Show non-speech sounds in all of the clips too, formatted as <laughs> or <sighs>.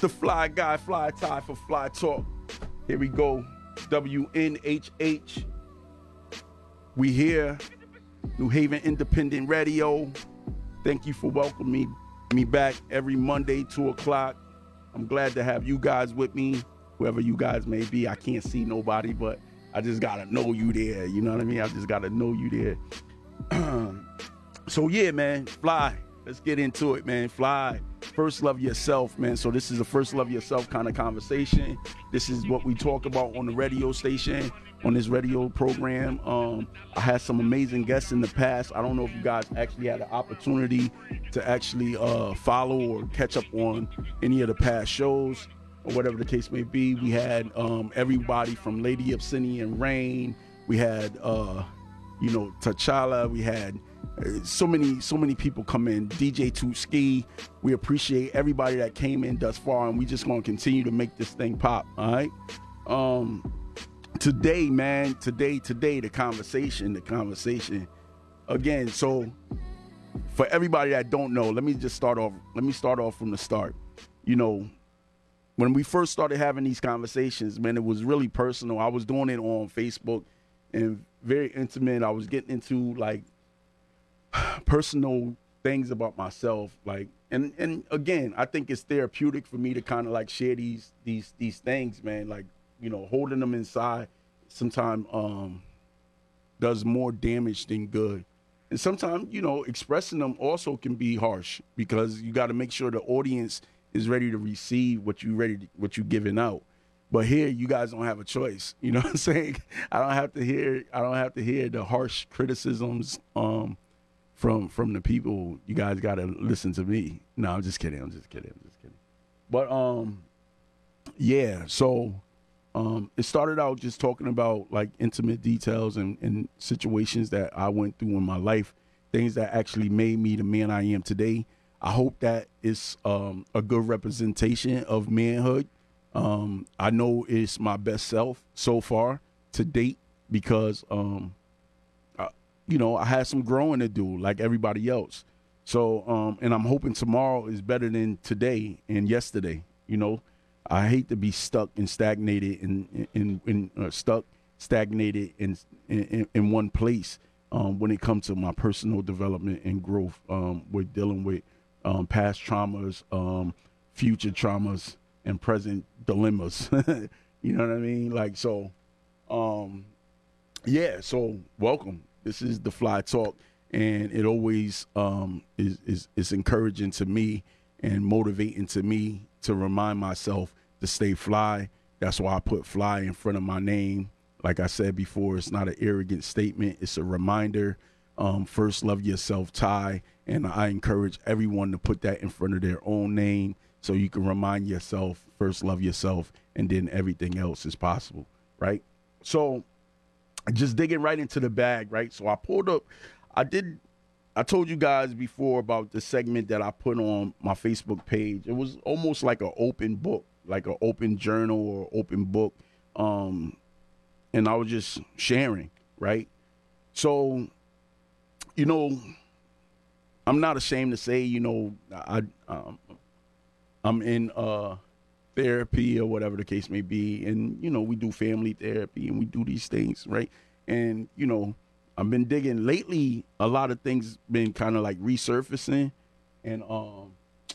The Fly Guy, Fly Ty for Fly Talk. Here we go. WNHH. We here. New Haven Independent Radio. Thank you for welcoming me, me back every Monday, 2 o'clock. I'm glad to have you guys with me, whoever you guys may be. I can't see nobody, but I just gotta know you there. You know what I mean? I just gotta know you there. <clears throat> so yeah, man, fly. Let's get into it, man. Fly. First love yourself, man. So this is a first love yourself kind of conversation. This is what we talk about on the radio station, on this radio program. Um, I had some amazing guests in the past. I don't know if you guys actually had the opportunity to actually uh, follow or catch up on any of the past shows or whatever the case may be. We had um, everybody from Lady Obsidian Rain. We had, uh, you know, T'Challa. We had so many so many people come in. Dj 2 ski we appreciate everybody that came in thus far and we just gonna continue to make this thing pop all right? Um today man today today the conversation the conversation. Again so for everybody that don't know let me just start off let me start off from the start. You know when we first started having these conversations man it was really personal. I was doing it on facebook and very intimate. I was getting into like personal things about myself like and and again i think it's therapeutic for me to kind of like share these these these things man like you know holding them inside sometimes um does more damage than good. And sometimes you know expressing them also can be harsh because you got to make sure the audience is ready to receive what you ready to, what you giving out. But here you guys don't have a choice <laughs> you know what i'm saying? I don't have to hear i don't have to hear the harsh criticisms um from from the people. You guys got to listen to me. No, I'm just kidding. I'm just kidding. I'm just kidding. But um, yeah. So um, it started out just talking about like intimate details and, and situations that I went through in my life, things that actually made me the man I am today. I hope that it's um, a good representation of manhood. Um, I know it's my best self so far to date because um, you know, I had some growing to do like everybody else. So, um, and I'm hoping tomorrow is better than today and yesterday. You know, I hate to be stuck and stagnated in in, in uh, stuck stagnated in, in in one place um, when it comes to my personal development and growth. Um, we're dealing with um, past traumas, um, future traumas, and present dilemmas. <laughs> you know what I mean? Like so. Um, yeah. So welcome. This is the Fly Talk, and it always um, is, is is encouraging to me and motivating to me to remind myself to stay fly. That's why I put fly in front of my name. Like I said before, it's not an arrogant statement. It's a reminder. Um, first, love yourself, Ty. And I encourage everyone to put that in front of their own name so you can remind yourself, first, love yourself, and then everything else is possible, right? So, just digging right into the bag, right? So I pulled up, I did, I told you guys before about the segment that I put on my Facebook page. It was almost like an open book, like an open journal or open book. Um, and I was just sharing, right? So, you know, I'm not ashamed to say, you know, I, um, I'm in, uh, therapy or whatever the case may be. And, you know, we do family therapy and we do these things, right? And, you know, I've been digging lately, a lot of things been kind of like resurfacing. And um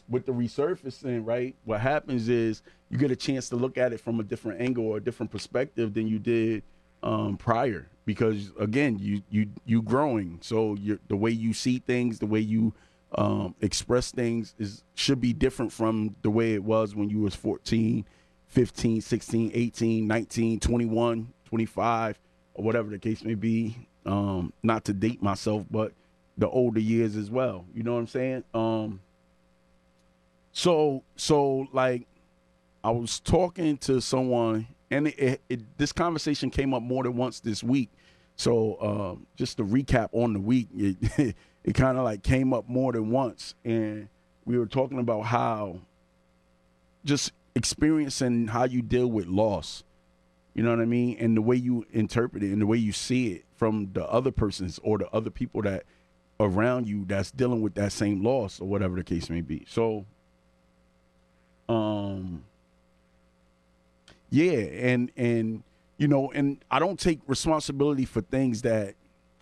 with the resurfacing, right, what happens is you get a chance to look at it from a different angle or a different perspective than you did um, prior. Because again, you you you growing, so the way you see things, the way you um, express things is should be different from the way it was when you was 14 15 16 18 19 21 25 or whatever the case may be um, not to date myself but the older years as well. You know what i'm saying? Um, so so like i was talking to someone and it, it, it, this conversation came up more than once this week. So um, just to recap on the week <laughs> it, it kind of like came up more than once. And we were talking about how just experiencing how you deal with loss you know what i mean? And the way you interpret it and the way you see it from the other persons or the other people that around you that's dealing with that same loss or whatever the case may be. So um yeah and and you know and i don't take responsibility for things that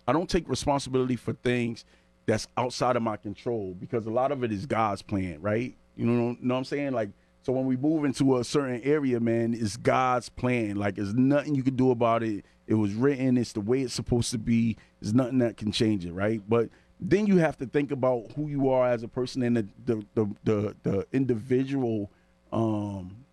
i don't take responsibility for things that's outside of my control because a lot of it is god's plan right? You know, know what i'm saying? Like so when we move into a certain area man it's god's plan. Like there's nothing you can do about it. It was written. It's the way it's supposed to be. There's nothing that can change it right? But then you have to think about who you are as a person and the the the, the, the individual um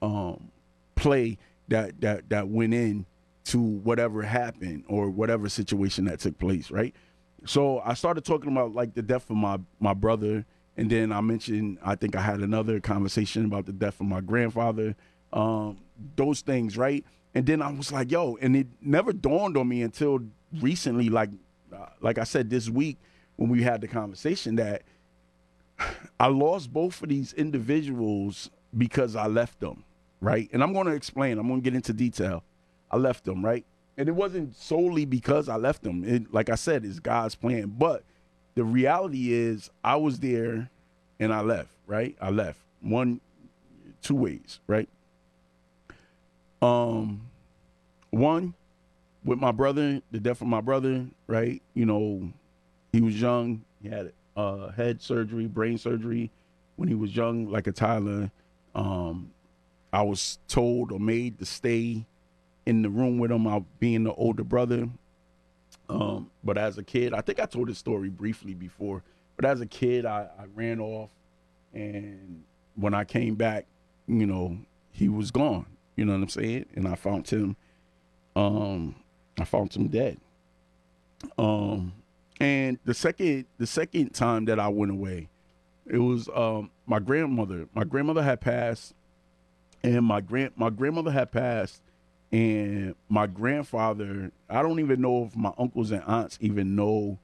um play that that that went in to whatever happened or whatever situation that took place, right? So I started talking about like the death of my my brother, and then I mentioned I think I had another conversation about the death of my grandfather, um, those things, right? And then I was like, yo, and it never dawned on me until recently, like uh, like I said this week when we had the conversation that <sighs> I lost both of these individuals because I left them right? And I'm going to explain. I'm going to get into detail. I left them, right? And it wasn't solely because I left them. It, like I said, it's God's plan. But the reality is, I was there and I left, right? I left one, two ways, right? Um, one with my brother, the death of my brother, right? You know, he was young. He had uh, head surgery, brain surgery when he was young, like a Tyler. Um, I was told or made to stay in the room with him. I being the older brother. Um, but as a kid, I think I told this story briefly before. But as a kid, I, I ran off, and when I came back, you know, he was gone. You know what I'm saying? And I found him. Um, I found him dead. Um, and the second the second time that I went away, it was um my grandmother. My grandmother had passed and my grand my grandmother had passed and my grandfather i don't even know if my uncles and aunts even know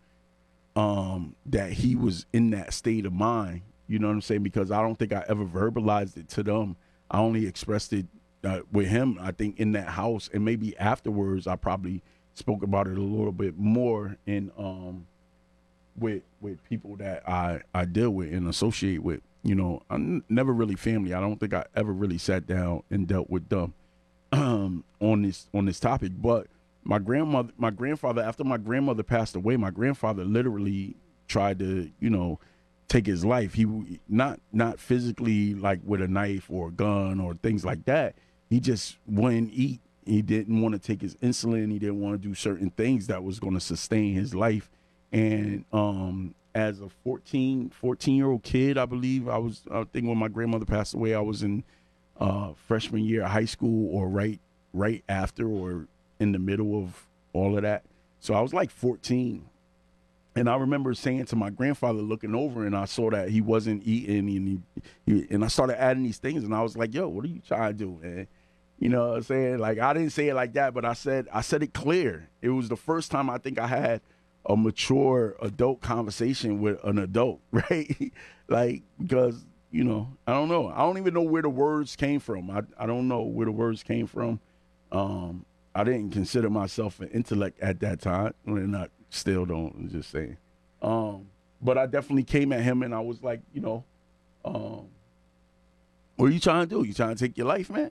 um, that he was in that state of mind you know what i'm saying? Because i don't think i ever verbalized it to them. I only expressed it uh, with him i think in that house. And maybe afterwards i probably spoke about it a little bit more in um with with people that i i deal with and associate with you know, I'm never really family. I don't think I ever really sat down and dealt with them um, <clears throat> on this on this topic. But my grandmother, my grandfather, after my grandmother passed away, my grandfather literally tried to, you know, take his life. He not not physically like with a knife or a gun or things like that. He just wouldn't eat. He didn't want to take his insulin. He didn't want to do certain things that was going to sustain his life. And um, as a 14, 14 year old kid, I believe. I was, I think when my grandmother passed away, I was in uh, freshman year of high school or right, right after or in the middle of all of that. So I was like 14. And I remember saying to my grandfather, looking over, and I saw that he wasn't eating, and he, he, and I started adding these things, and I was like, "Yo, what are you trying to do, man?" You know what I'm saying? Like I didn't say it like that, but I said I said it clear. It was the first time I think I had a mature adult conversation with an adult, <laughs> right? like because you know I don't know I don't even know where the words came from. I I don't know where the words came from. Um, I didn't consider myself an intellect at that time, and I still don't. I'm just saying. Um, but I definitely came at him and I was like, you know, um, what are you trying to do? You trying to take your life, man?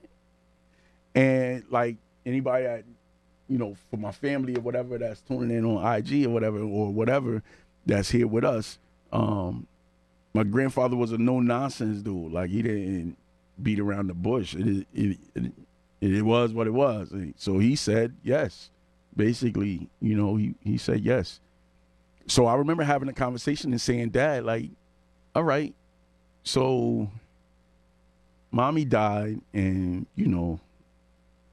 And like anybody that you know, for my family or whatever that's tuning in on IG or whatever or whatever that's here with us. Um, my grandfather was a no nonsense dude. Like he didn't beat around the bush. It it, it, it was what it was. So he said yes. Basically, you know, he he said yes. So I remember having a conversation and saying, "Dad, like, all right, so mommy died, and you know,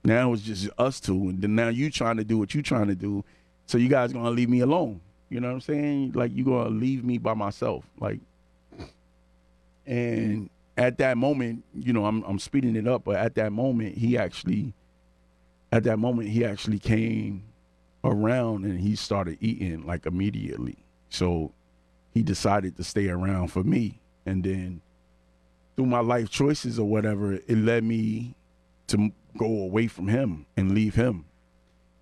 now it's just us two, and then now you trying to do what you trying to do. So you guys gonna leave me alone. You know what I'm saying? Like you gonna leave me by myself. Like and at that moment, you know, I'm I'm speeding it up, but at that moment he actually at that moment he actually came around and he started eating like immediately. So he decided to stay around for me. And then through my life choices or whatever, it led me to go away from him and leave him.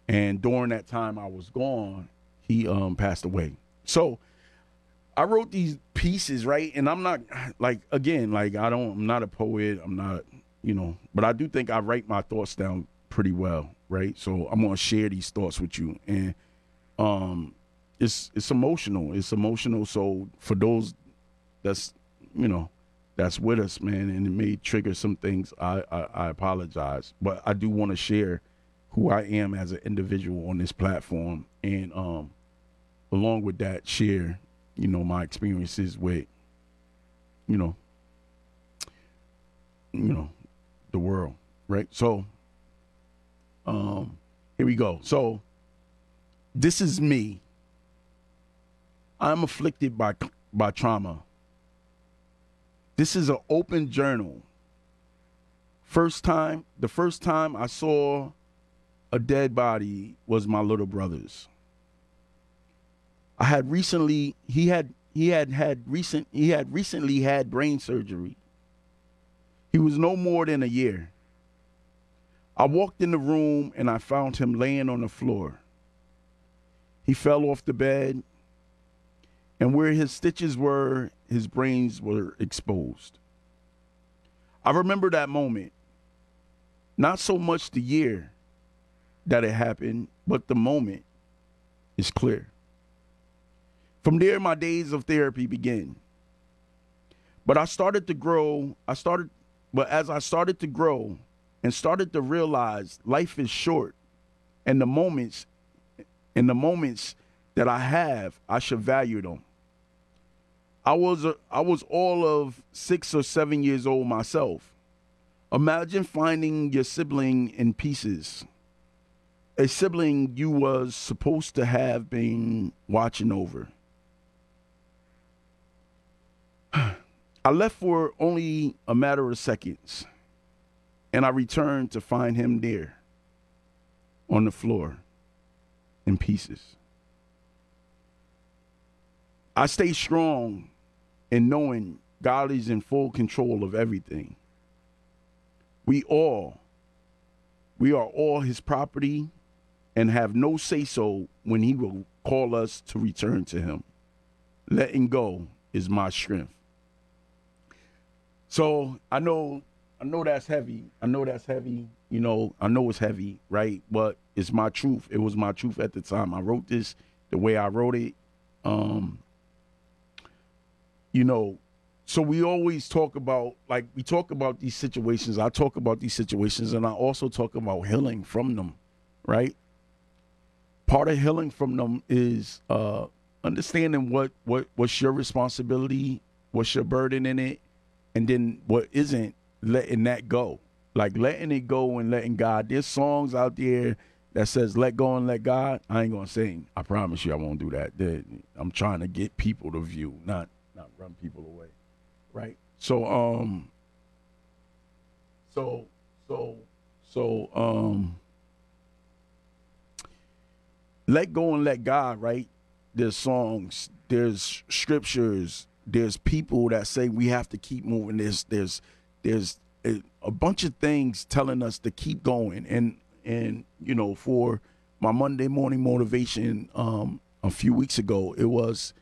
And during that time I was gone, he um, passed away. So I wrote these pieces, right? And I'm not like again, like I don't I'm not a poet, I'm not, you know, but I do think I write my thoughts down pretty well, right? So I'm gonna share these thoughts with you. And um it's it's emotional. It's emotional. So for those that's you know, that's with us, man, and it may trigger some things. I I, I apologize, but I do want to share who I am as an individual on this platform, and um, along with that, share you know my experiences with you know you know the world, right? So um, here we go. So this is me. I'm afflicted by by trauma this is an open journal. First time, the first time I saw a dead body was my little brother's. I had recently he had he had had recent he had recently had brain surgery. He was no more than a year. I walked in the room and I found him laying on the floor. He fell off the bed and where his stitches were, his brains were exposed. I remember that moment. Not so much the year that it happened, but the moment is clear. From there, my days of therapy began. But I started to grow. I started, but as I started to grow and started to realize life is short and the moments, and the moments that I have, I should value them. I was a, I was all of six or seven years old myself. Imagine finding your sibling in pieces. A sibling you was supposed to have been watching over. I left for only a matter of seconds, and I returned to find him there on the floor in pieces. I stay strong and knowing God is in full control of everything. We all, we are all his property and have no say so when he will call us to return to him. Letting go is my strength. So I know I know that's heavy. I know that's heavy. You know, I know it's heavy, right? But it's my truth. It was my truth at the time. I wrote this the way I wrote it. Um, you know, so we always talk about like we talk about these situations. I talk about these situations and I also talk about healing from them, right? Part of healing from them is uh understanding what what what's your responsibility, what's your burden in it, and then what isn't letting that go. Like letting it go and letting God. There's songs out there that says let go and let God. I ain't gonna sing. I promise you I won't do that. I'm trying to get people to view, not not run people away, right? So um, so so so um, let go and let God, right? There's songs, there's scriptures, there's people that say we have to keep moving. There's there's there's a, bunch of things telling us to keep going, and and you know for my Monday morning motivation um, a few weeks ago, it was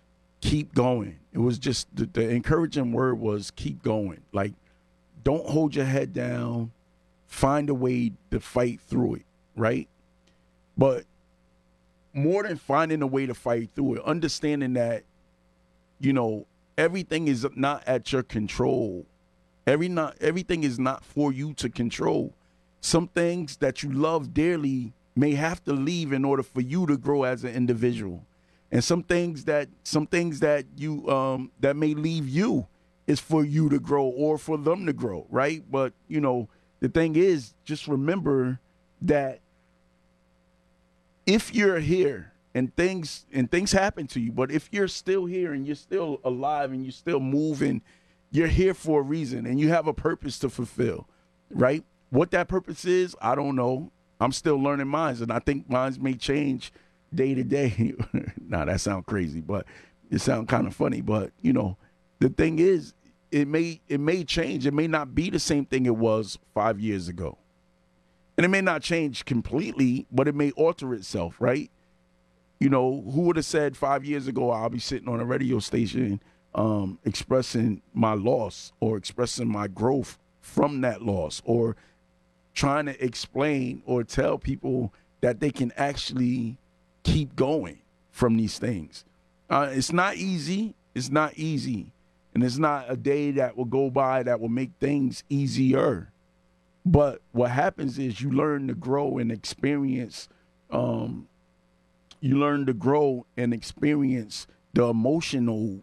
keep going. It was just the, the encouraging word was keep going. Like, don't hold your head down. Find a way to fight through it, right? But more than finding a way to fight through it, understanding that, you know, everything is not at your control. Every not everything is not for you to control. Some things that you love dearly may have to leave in order for you to grow as an individual and some things that some things that you um that may leave you is for you to grow or for them to grow right but you know the thing is just remember that if you're here and things and things happen to you but if you're still here and you're still alive and you're still moving you're here for a reason and you have a purpose to fulfill right what that purpose is i don't know i'm still learning minds and i think minds may change day to day. <laughs> Now that sounds crazy, but it sounds kind of funny. But you know, the thing is, it may it may change. It may not be the same thing it was five years ago, and it may not change completely, but it may alter itself. Right? You know, who would have said five years ago I'll be sitting on a radio station um, expressing my loss or expressing my growth from that loss or trying to explain or tell people that they can actually keep going from these things. Uh, it's not easy. It's not easy. And it's not a day that will go by that will make things easier. But what happens is you learn to grow and experience, um, you learn to grow and experience the emotional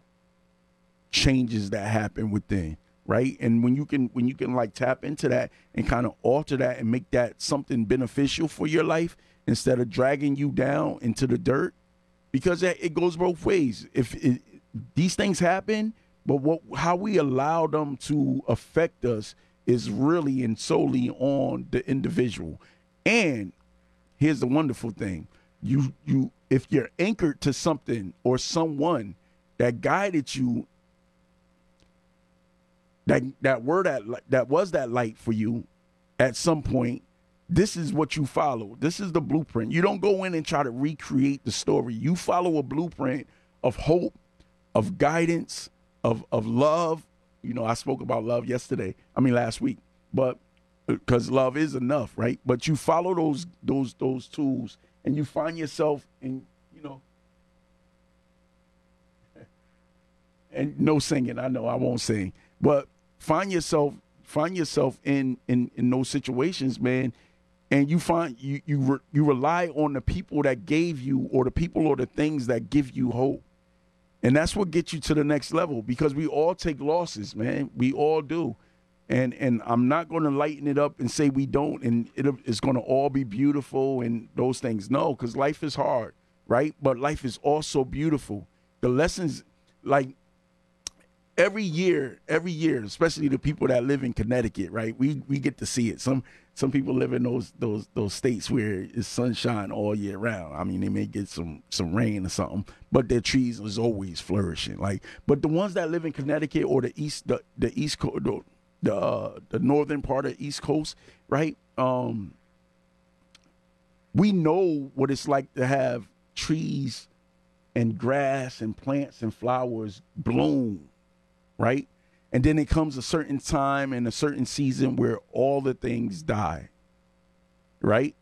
changes that happen within right? And when you can when you can like tap into that and kind of alter that and make that something beneficial for your life instead of dragging you down into the dirt because it goes both ways. If it, these things happen but what how we allow them to affect us is really and solely on the individual. And here's the wonderful thing you you if you're anchored to something or someone that guided you that that were that that was that light for you at some point this is what you follow. This is the blueprint. You don't go in and try to recreate the story. You follow a blueprint of hope of guidance of of love. You know i spoke about love yesterday i mean last week but uh, because love is enough right? But you follow those those those tools and you find yourself in you know <laughs> and no singing i know i won't sing but find yourself find yourself in in in those situations, man, and you find you you re, you rely on the people that gave you or the people or the things that give you hope. And that's what gets you to the next level because we all take losses, man. We all do. And and I'm not going to lighten it up and say we don't and it, it's going to all be beautiful and those things. No, cuz life is hard, right? But life is also beautiful. The lessons like every year, every year, especially the people that live in Connecticut, right? We we get to see it. Some some people live in those those those states where it's sunshine all year round. I mean, they may get some some rain or something, but their trees is always flourishing. Like, but the ones that live in Connecticut or the east the the east coast the uh, the northern part of East Coast, right? Um, we know what it's like to have trees and grass and plants and flowers bloom right? And then it comes a certain time and a certain season where all the things die, right?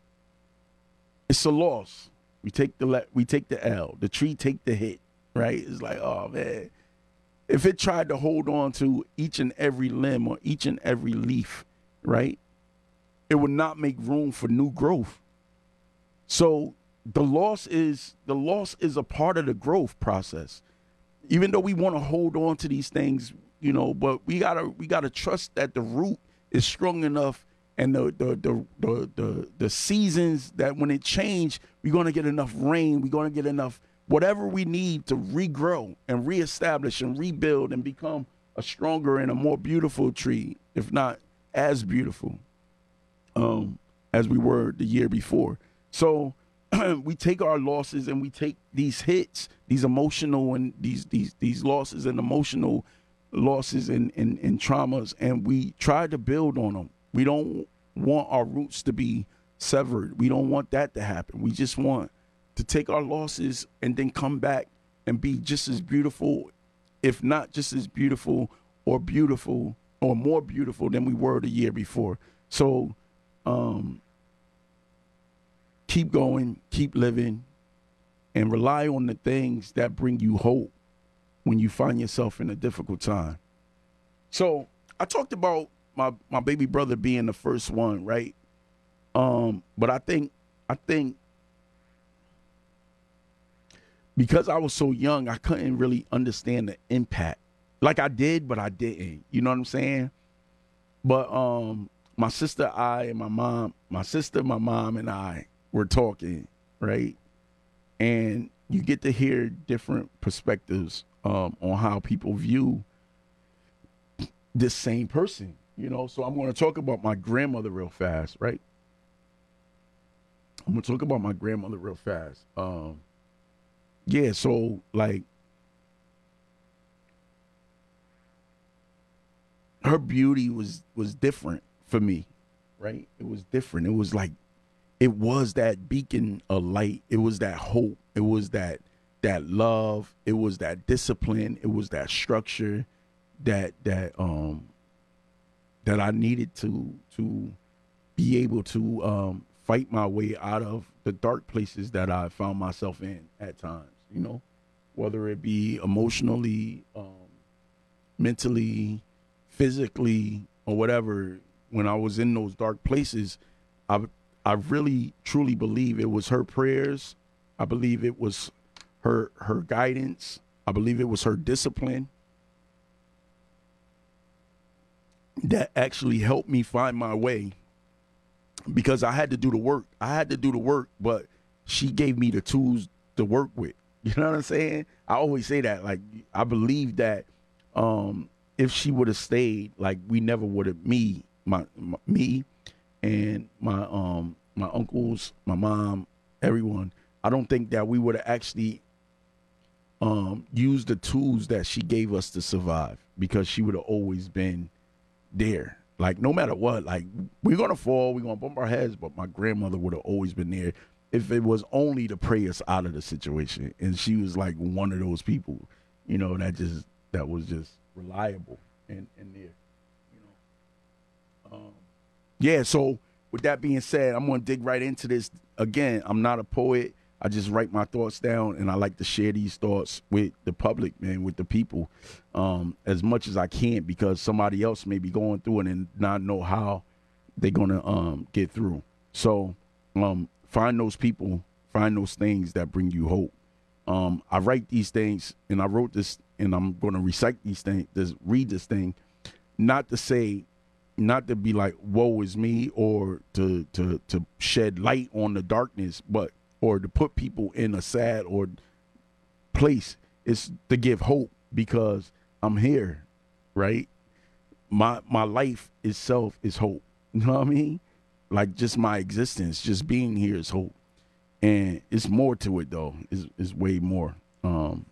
It's a loss. We take the le- we take the L. The tree take the hit, right? It's like, oh man, if it tried to hold on to each and every limb or each and every leaf, right? It would not make room for new growth. So the loss is the loss is a part of the growth process even though we want to hold on to these things, you know, but we gotta we gotta trust that the root is strong enough and the the the the the, the seasons that when it change, we're gonna get enough rain, we're gonna get enough whatever we need to regrow and reestablish and rebuild and become a stronger and a more beautiful tree, if not as beautiful, um, as we were the year before. So <clears throat> we take our losses and we take these hits, these emotional and these these these losses and emotional losses and, and, and traumas, and we try to build on them. We don't want our roots to be severed. We don't want that to happen. We just want to take our losses and then come back and be just as beautiful, if not just as beautiful or beautiful or more beautiful than we were the year before. So um, keep going, keep living, and rely on the things that bring you hope when you find yourself in a difficult time. So I talked about my my baby brother being the first one, right? Um, but I think I think because I was so young, I couldn't really understand the impact. Like I did, but I didn't. You know what I'm saying? But um my sister, I, and my mom, my sister, my mom, and I we're talking, right? And you get to hear different perspectives um, on how people view this same person, you know. So I'm going to talk about my grandmother real fast, right? I'm going to talk about my grandmother real fast. Um, yeah, so like her beauty was was different for me, right? It was different. It was like it was that beacon of light. It was that hope. It was that that love. It was that discipline. It was that structure that that um that I needed to to be able to um fight my way out of the dark places that I found myself in at times, you know, whether it be emotionally, um, mentally, physically, or whatever. When I was in those dark places, I I really truly believe it was her prayers. I believe it was her her guidance. I believe it was her discipline that actually helped me find my way because I had to do the work. I had to do the work, but she gave me the tools to work with. You know what I'm saying? I always say that. Like I believe that um, if she would have stayed, like we never would have me, my, my, me and my um my uncles, my mom, everyone. I don't think that we would have actually um used the tools that she gave us to survive because she would have always been there like no matter what, like we're gonna fall, we're gonna bump our heads, but my grandmother would have always been there if it was only to pray us out of the situation. And she was like one of those people, you know, that just that was just reliable and and there, you know. Um, yeah. So with that being said, I'm gonna dig right into this again. I'm not a poet. I just write my thoughts down and I like to share these thoughts with the public, man, with the people, um, as much as I can because somebody else may be going through it and not know how they're gonna um, get through. So um, find those people, find those things that bring you hope. Um, I write these things and I wrote this and I'm gonna recite these things, this read this thing, not to say not to be like woe is me or to to to shed light on the darkness, but or to put people in a sad or place It's to give hope because I'm here, right? My my life itself is hope. <laughs> You know what I mean? Like just my existence, just being here is hope. And it's more to it though. It's, it's way more um,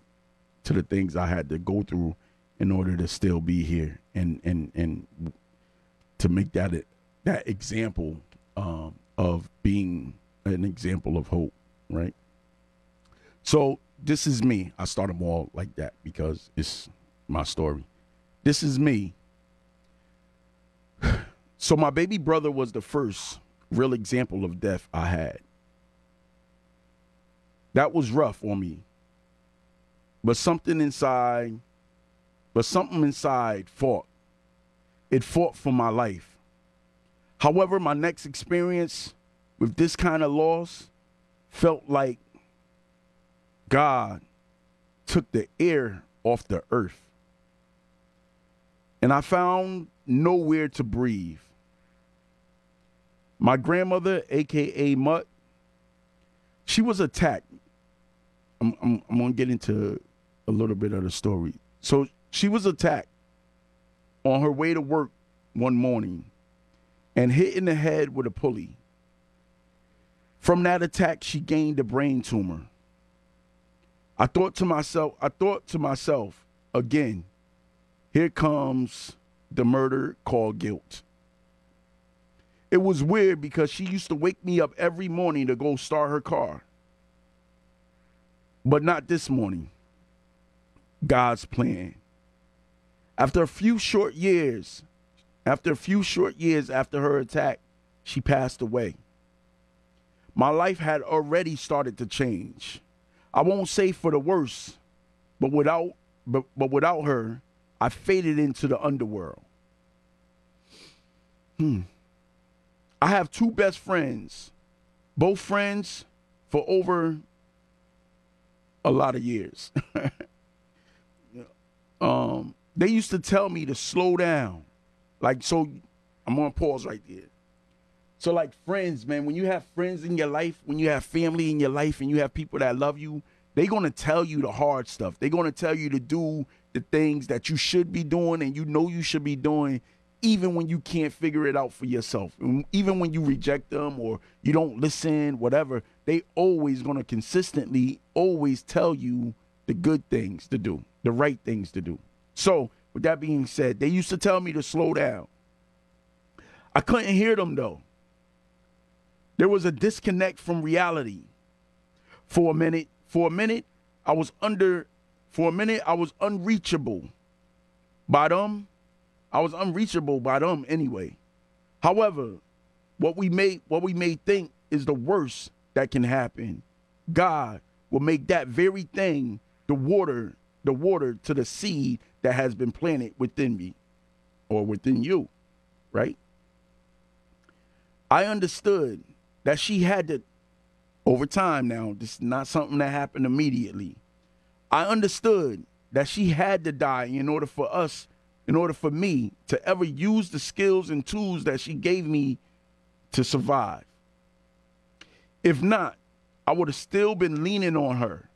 to the things I had to go through in order to still be here and and and to make that that example um, of being an example of hope, right? So this is me. I start them all like that because it's my story. This is me. So my baby brother was the first real example of death I had. That was rough on me. But something inside, but something inside fought. It fought for my life. However, my next experience with this kind of loss felt like God took the air off the earth. And I found nowhere to breathe. My grandmother, aka Mutt, she was attacked. I'm, I'm, I'm gonna get into a little bit of the story. So she was attacked on her way to work one morning and hit in the head with a pulley. From that attack, she gained a brain tumor. I thought to myself, I thought to myself, again, here comes the murder called guilt. It was weird because she used to wake me up every morning to go start her car. But not this morning. God's plan. After a few short years, after a few short years after her attack, she passed away. My life had already started to change. I won't say for the worse, but without but, but without her, I faded into the underworld. Hmm. I have two best friends, both friends for over a lot of years. <laughs> um, they used to tell me to slow down. Like, so I'm on pause right there. So, like friends, man, when you have friends in your life, when you have family in your life, and you have people that love you, they're gonna tell you the hard stuff. They're gonna tell you to do the things that you should be doing and you know you should be doing, even when you can't figure it out for yourself. Even when you reject them or you don't listen, whatever, they always gonna consistently always tell you the good things to do, the right things to do. So, with that being said, they used to tell me to slow down. I couldn't hear them though. There was a disconnect from reality. For a minute, for a minute, I was under for a minute I was unreachable by them. I was unreachable by them anyway. However, what we may what we may think is the worst that can happen, God will make that very thing the water, the water to the seed that has been planted within me or within you, right? I understood that she had to over time now, this is not something that happened immediately. I understood that she had to die in order for us, in order for me to ever use the skills and tools that she gave me to survive. If not, I would have still been leaning on her.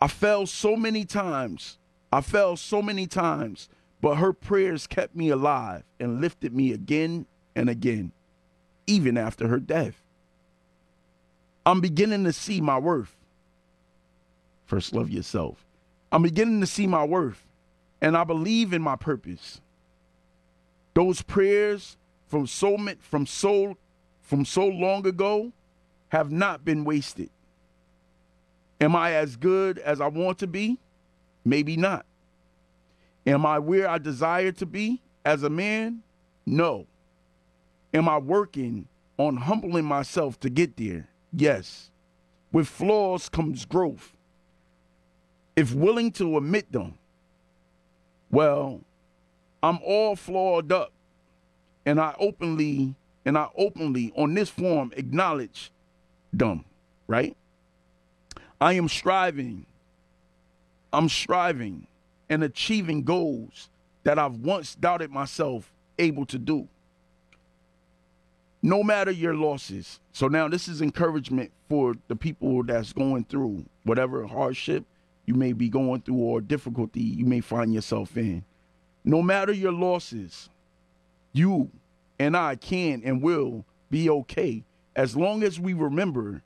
I fell so many times. I fell so many times, but her prayers kept me alive and lifted me again and again, even after her death. I'm beginning to see my worth. First, love yourself. I'm beginning to see my worth, and I believe in my purpose. Those prayers from so from so from so long ago have not been wasted. Am I as good as I want to be? Maybe not. Am I where I desire to be as a man? No. Am I working on humbling myself to get there? Yes. With flaws comes growth. If willing to admit them, well, I'm all flawed up. And I openly, and I openly on this form acknowledge them, right? I am striving. I'm striving and achieving goals that I've once doubted myself able to do no matter your losses. So now this is encouragement for the people that's going through whatever hardship you may be going through or difficulty you may find yourself in. No matter your losses, you and I can and will be okay as long as we remember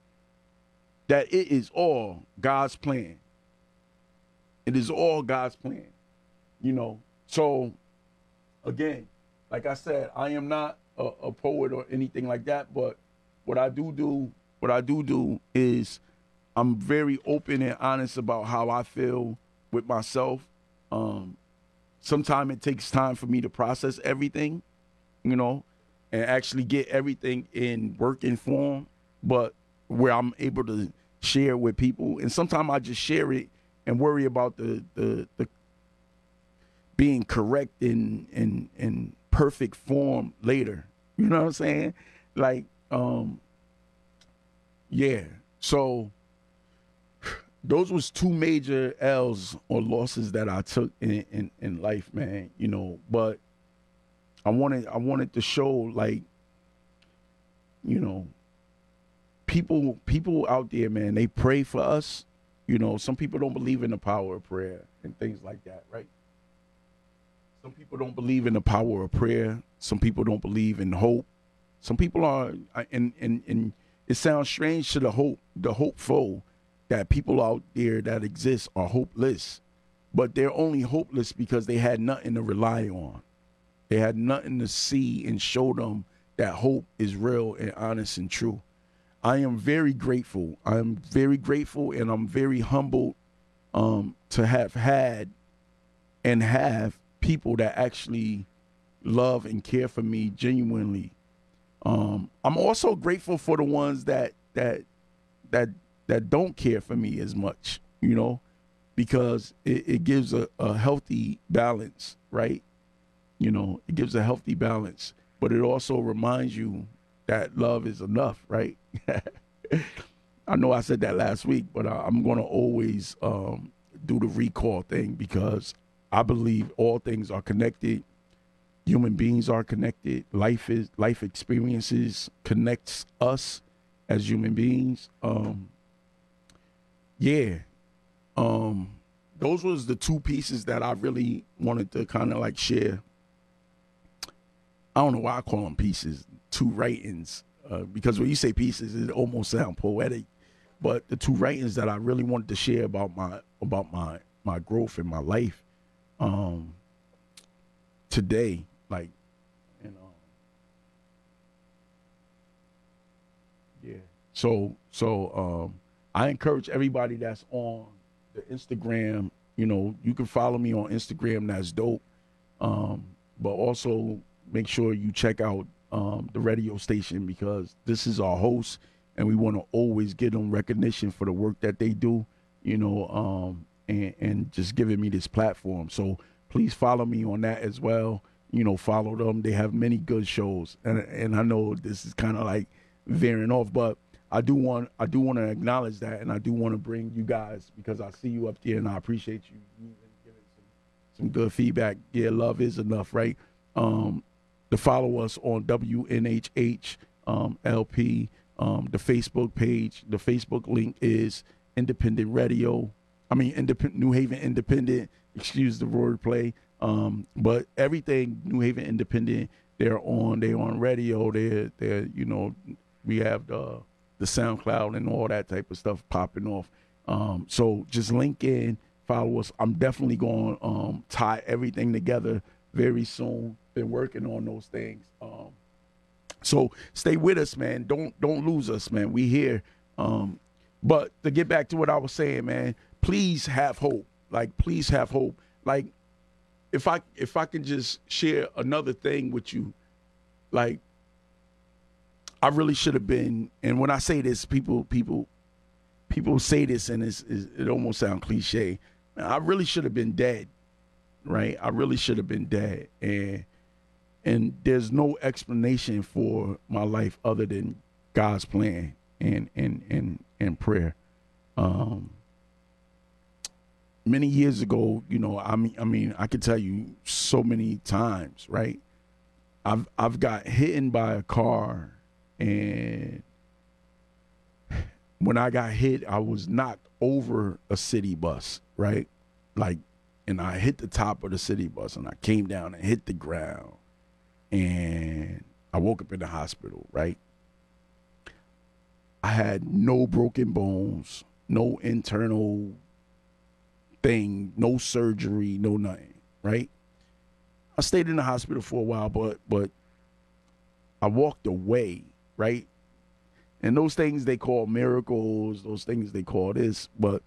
that it is all God's plan. It is all God's plan. You know, so again, like I said, I am not a, a poet or anything like that, but what I do do, what I do do is I'm very open and honest about how I feel with myself. Um, sometimes it takes time for me to process everything, you know, and actually get everything in working form, but where I'm able to share with people. And sometimes I just share it and worry about the the, the being correct in in in perfect form later. You know what I'm saying? Like, um, yeah. So those was two major L's or losses that I took in, in, in life, man. You know, but I wanted I wanted to show like, you know, people people out there, man, they pray for us. You know, some people don't believe in the power of prayer and things like that, right? Some people don't believe in the power of prayer. Some people don't believe in hope. Some people are, and and and it sounds strange to the hope, the hopeful, that people out there that exist are hopeless, but they're only hopeless because they had nothing to rely on. They had nothing to see and show them that hope is real and honest and true. I am very grateful. I'm very grateful and I'm very humbled um, to have had and have people that actually love and care for me genuinely. Um, I'm also grateful for the ones that that that that don't care for me as much, you know, because it, it gives a, a healthy balance, right? You know, it gives a healthy balance, but it also reminds you that love is enough, right? <laughs> I know I said that last week, but I, am going to always um, do the recall thing because I believe all things are connected. Human beings are connected. Life is life experiences connects us as human beings. Um, yeah. Um, those was the two pieces that I really wanted to kind of like share. I don't know why I call them pieces, two writings, uh, because when you say pieces, it almost sound poetic. But the two writings that I really wanted to share about my about my my growth in my life um, today, like, yeah. So so um, I encourage everybody that's on the Instagram. You know, you can follow me on Instagram. That's dope. Um, but also make sure you check out um, the radio station because this is our host, and we want to always give them recognition for the work that they do. You know, um, and and just giving me this platform. So please follow me on that as well. You know, follow them. They have many good shows, and and I know this is kind of like veering off, but I do want I do want to acknowledge that, and I do want to bring you guys because I see you up there, and I appreciate you, giving some some good feedback. Yeah, love is enough, right? Um, to follow us on WNHH um, LP, um, the Facebook page. The Facebook link is Independent Radio. I mean, Independent New Haven Independent. Excuse the word play. Um, but everything New Haven Independent, they're on. They're on radio. They're they're you know we have the the SoundCloud and all that type of stuff popping off. Um, so just link in, follow us. I'm definitely going to um, tie everything together very soon. Been working on those things. Um, so stay with us, man. Don't don't lose us, man. We here. Um, but to get back to what I was saying, man, please have hope. Like, please have hope. Like, if I if I can just share another thing with you, like, I really should have been. And when I say this, people people people say this, and it's, it's it almost sounds cliche. I really should have been dead, right? I really should have been dead, and and there's no explanation for my life other than God's plan and and and and prayer. Um, many years ago, you know, I mean, I mean, I could tell you so many times, right? I've I've got hit by a car, and when I got hit, I was knocked over a city bus, right? Like, and I hit the top of the city bus, and I came down and hit the ground, and I woke up in the hospital, right? I had no broken bones, no internal thing, no surgery, no nothing, right? I stayed in the hospital for a while, but but I walked away, right? And those things they call miracles, those things they call this, but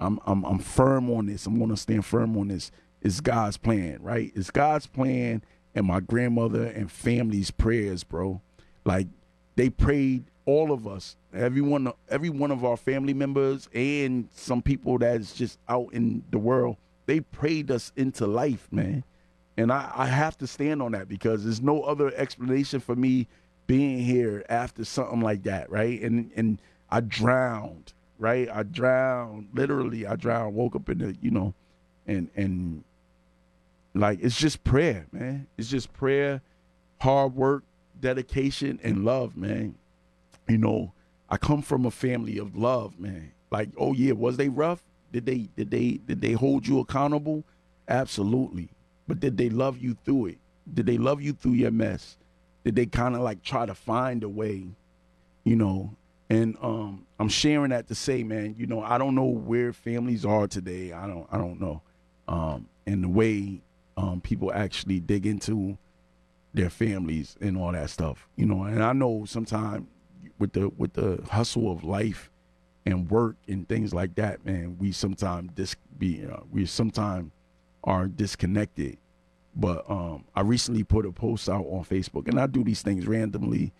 I'm I'm I'm firm on this. I'm gonna stand firm on this. It's God's plan, right? It's God's plan and my grandmother and family's prayers, bro. Like they prayed all of us, everyone, every one of our family members, and some people that's just out in the world, they prayed us into life, man. And I, I have to stand on that because there's no other explanation for me being here after something like that, right? And and I drowned, right? I drowned, literally. I drowned. Woke up in the, you know, and and like it's just prayer, man. It's just prayer, hard work, dedication, and love, man you know, I come from a family of love, man. Like, oh yeah, was they rough? Did they did they did they hold you accountable? Absolutely. But did they love you through it? Did they love you through your mess? Did they kind of like try to find a way, you know? And um, I'm sharing that to say, man, you know, I don't know where families are today. I don't I don't know. Um, and the way um, people actually dig into their families and all that stuff, you know. And I know sometimes with the with the hustle of life and work and things like that, man, we sometimes dis be uh, we sometimes are disconnected. But um, I recently put a post out on Facebook, and I do these things randomly.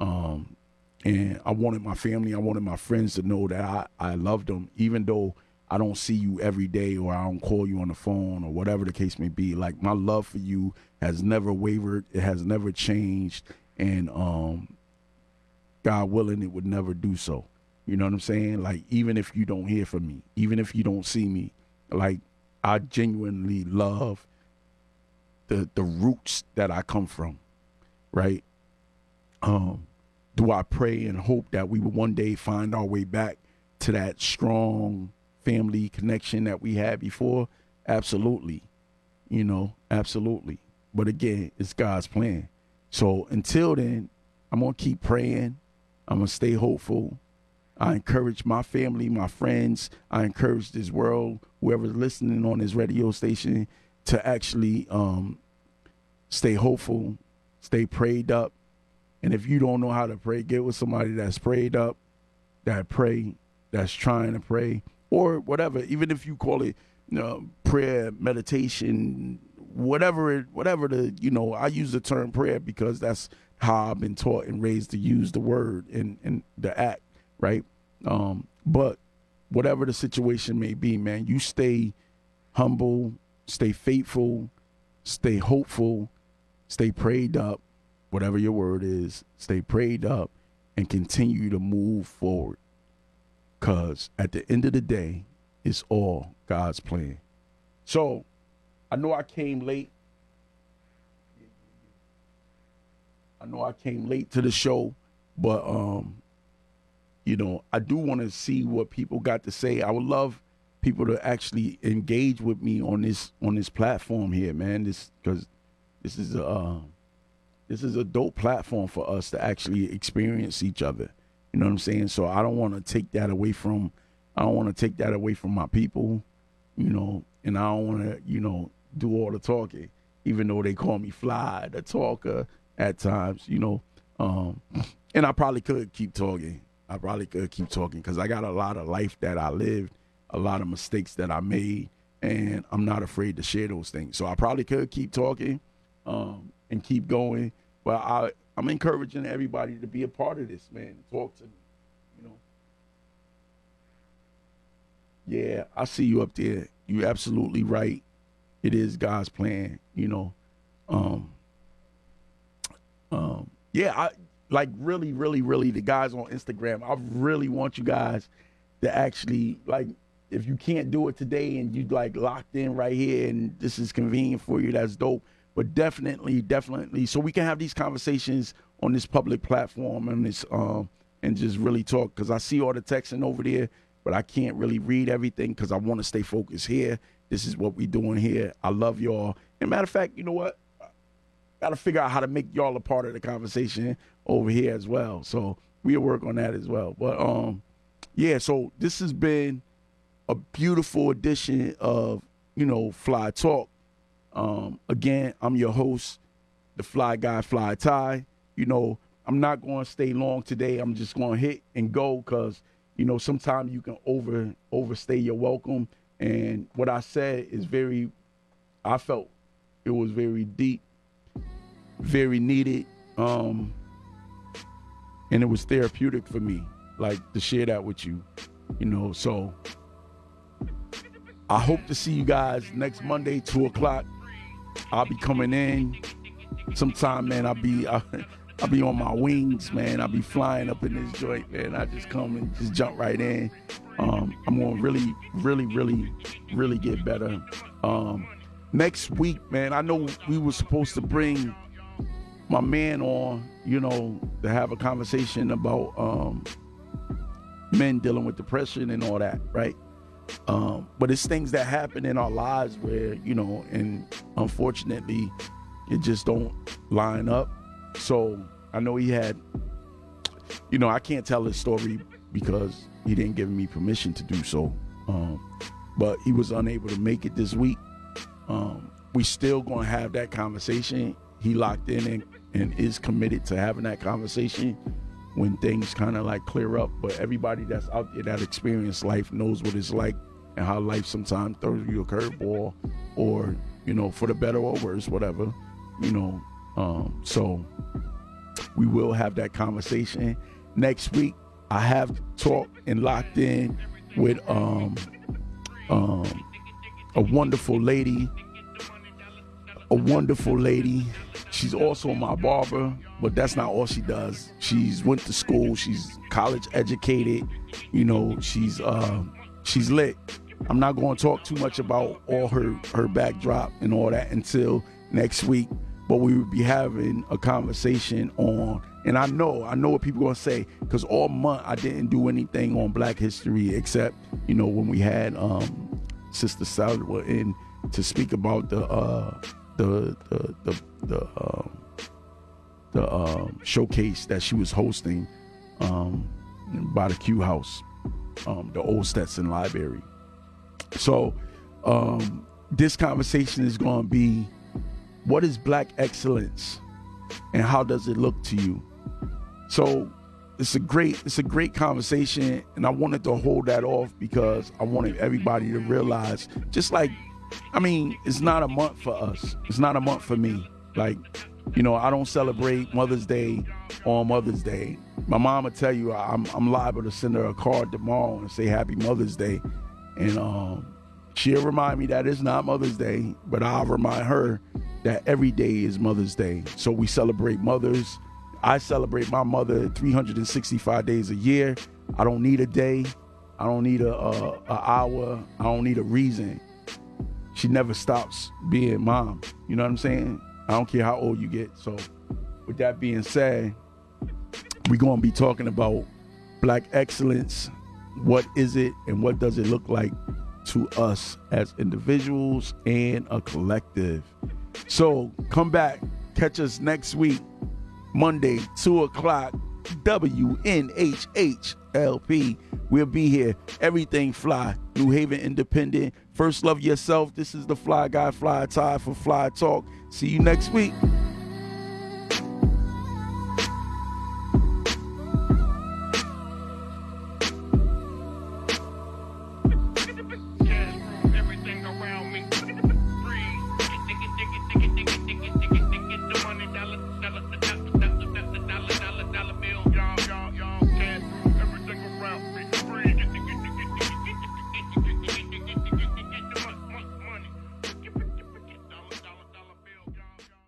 Um, and I wanted my family, I wanted my friends to know that I, I love them, even though I don't see you every day or I don't call you on the phone or whatever the case may be. Like my love for you has never wavered, it has never changed, and um, God willing, it would never do so. You know what I'm saying? Like, even if you don't hear from me, even if you don't see me, like, I genuinely love the the roots that I come from, right? Um, do I pray and hope that we will one day find our way back to that strong family connection that we had before? Absolutely. You know, absolutely. But again, it's God's plan. So until then, I'm gonna keep praying. I'm to stay hopeful. I encourage my family, my friends, I encourage this world, whoever's listening on this radio station, to actually um, stay hopeful, stay prayed up. And if you don't know how to pray, get with somebody that's prayed up that pray, that's trying to pray, or whatever. Even if you call it, you know, prayer, meditation, whatever it, whatever the, you know, I use the term prayer because that's how I've been taught and raised to use the word and and the act, right? Um, but whatever the situation may be, man, you stay humble, stay faithful, stay hopeful, stay prayed up, whatever your word is, stay prayed up and continue to move forward. Because at the end of the day, it's all God's plan. So I know I came late. I know I came late to the show, but um, you know, I do want to see what people got to say. I would love people to actually engage with me on this on this platform here, man. This because this is a uh, this is a dope platform for us to actually experience each other. You know what I'm saying? So I don't want to take that away from I don't want to take that away from my people, you know, and I don't want to, you know, do all the talking, even though they call me Fly, the talker at times, you know. Um, and I probably could keep talking. I probably could keep talking because I got a lot of life that I lived, a lot of mistakes that I made, and I'm not afraid to share those things. So I probably could keep talking um, and keep going, but I I'm encouraging everybody to be a part of this, man. Talk to me, you know. Yeah, I see you up there. You're absolutely right. It is God's plan, you know. Um, um, yeah, I like really, really, really the guys on Instagram. I really want you guys to actually like if you can't do it today and you like locked in right here and this is convenient for you, that's dope. But definitely, definitely, so we can have these conversations on this public platform and this um and just really talk because I see all the texting over there, but I can't really read everything because I want to stay focused here. This is what we doing here. I love y'all. And matter of fact, you know what? I got to figure out how to make y'all a part of the conversation over here as well. So we'll work on that as well. But um, yeah. So this has been a beautiful edition of you know Fly Talk. Um, again, I'm your host, the Fly Guy, Fly Ty. You know, I'm not going to stay long today. I'm just going to hit and go because you know sometimes you can over overstay your welcome. And what I said is very, I felt it was very deep very needed. Um, and it was therapeutic for me, like to share that with you, you know. So I hope to see you guys next Monday, two o'clock. I'll be coming in sometime, man. I'll be I'll, I'll be on my wings, man. I'll be flying up in this joint, man. I just come and just jump right in. Um, I'm gonna really, really, really, really get better. Um, next week, man. I know we were supposed to bring my man on, you know, to have a conversation about um, men dealing with depression and all that, right? Um, but it's things that happen in our lives where, you know, and unfortunately, it just don't line up. So I know he had, you know, I can't tell his story because he didn't give me permission to do so. Um, but he was unable to make it this week. Um, we still gonna have that conversation. He locked in and and is committed to having that conversation when things kind of like clear up. But everybody that's out there that experienced life knows what it's like and how life sometimes throws you a curveball or, you know, for the better or worse, whatever, you know. Um, so we will have that conversation next week. I have talked and locked in with um, um, a wonderful lady, a wonderful lady She's also my barber, but that's not all she does. She's went to school. She's college educated. You know, she's uh, she's lit. I'm not going to talk too much about all her her backdrop and all that until next week. But we will be having a conversation on, and I know I know what people are going to say because all month I didn't do anything on Black History except you know when we had um, Sister Salwa in to speak about the uh, the the the the, um, the um, showcase that she was hosting um, by the Q House, um, the old Stetson Library. So um, this conversation is going to be what is black excellence and how does it look to you? So it's a great it's a great conversation and I wanted to hold that off because I wanted everybody to realize just like I mean, it's not a month for us. It's not a month for me. Like, you know, I don't celebrate Mother's Day on Mother's Day. My mom tell you I'm I'm liable to send her a card tomorrow and say Happy Mother's Day, and um, she'll remind me that it's not Mother's Day, but I'll remind her that every day is Mother's Day. So we celebrate mothers. I celebrate my mother 365 days a year. I don't need a day. I don't need a, a, a hour. I don't need a reason. She never stops being mom. You know what I'm saying? I don't care how old you get. So, with that being said, we're to be talking about black excellence. What is it and what does it look like to us as individuals and a collective? So, come back, catch us next week, Monday, 2 o'clock, WNHHLP. We'll be here. Everything fly. New Haven Independent. First love yourself. This is the Fly Guy Fly Ty for Fly Talk. See you next week.